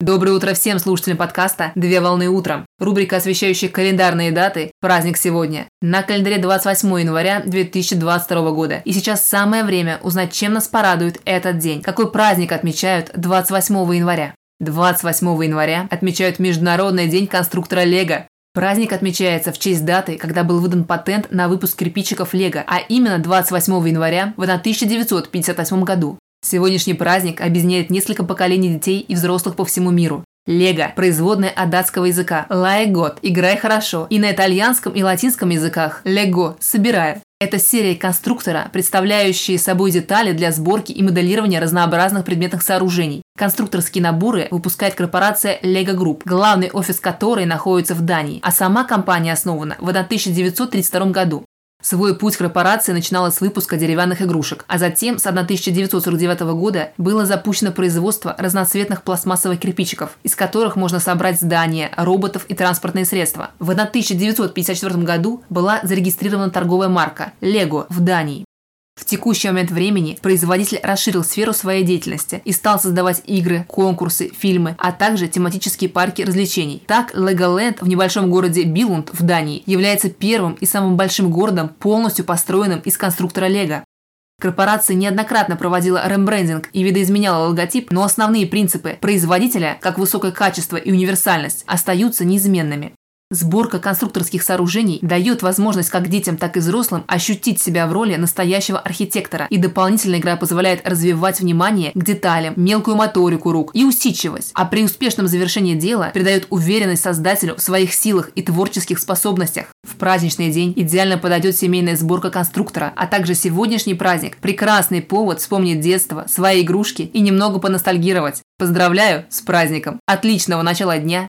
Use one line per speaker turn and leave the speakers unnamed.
Доброе утро всем слушателям подкаста «Две волны утром». Рубрика, освещающая календарные даты «Праздник сегодня». На календаре 28 января 2022 года. И сейчас самое время узнать, чем нас порадует этот день. Какой праздник отмечают 28 января? 28 января отмечают Международный день конструктора Лего. Праздник отмечается в честь даты, когда был выдан патент на выпуск кирпичиков Лего, а именно 28 января в 1958 году. Сегодняшний праздник объединяет несколько поколений детей и взрослых по всему миру. Лего – производная от датского языка «Лай год» – «Играй хорошо» и на итальянском и латинском языках «Лего» – «Собираю». Это серия конструктора, представляющие собой детали для сборки и моделирования разнообразных предметных сооружений. Конструкторские наборы выпускает корпорация Lego Group, главный офис которой находится в Дании, а сама компания основана в 1932 году. Свой путь корпорации начинала с выпуска деревянных игрушек, а затем с 1949 года было запущено производство разноцветных пластмассовых кирпичиков, из которых можно собрать здания, роботов и транспортные средства. В 1954 году была зарегистрирована торговая марка Lego в Дании. В текущий момент времени производитель расширил сферу своей деятельности и стал создавать игры, конкурсы, фильмы, а также тематические парки развлечений. Так, Legoland в небольшом городе Билунд в Дании является первым и самым большим городом, полностью построенным из конструктора Лего. Корпорация неоднократно проводила рембрендинг и видоизменяла логотип, но основные принципы производителя, как высокое качество и универсальность, остаются неизменными. Сборка конструкторских сооружений дает возможность как детям, так и взрослым ощутить себя в роли настоящего архитектора, и дополнительная игра позволяет развивать внимание к деталям, мелкую моторику рук и усидчивость, а при успешном завершении дела придает уверенность создателю в своих силах и творческих способностях. В праздничный день идеально подойдет семейная сборка конструктора, а также сегодняшний праздник – прекрасный повод вспомнить детство, свои игрушки и немного поностальгировать. Поздравляю с праздником! Отличного начала дня!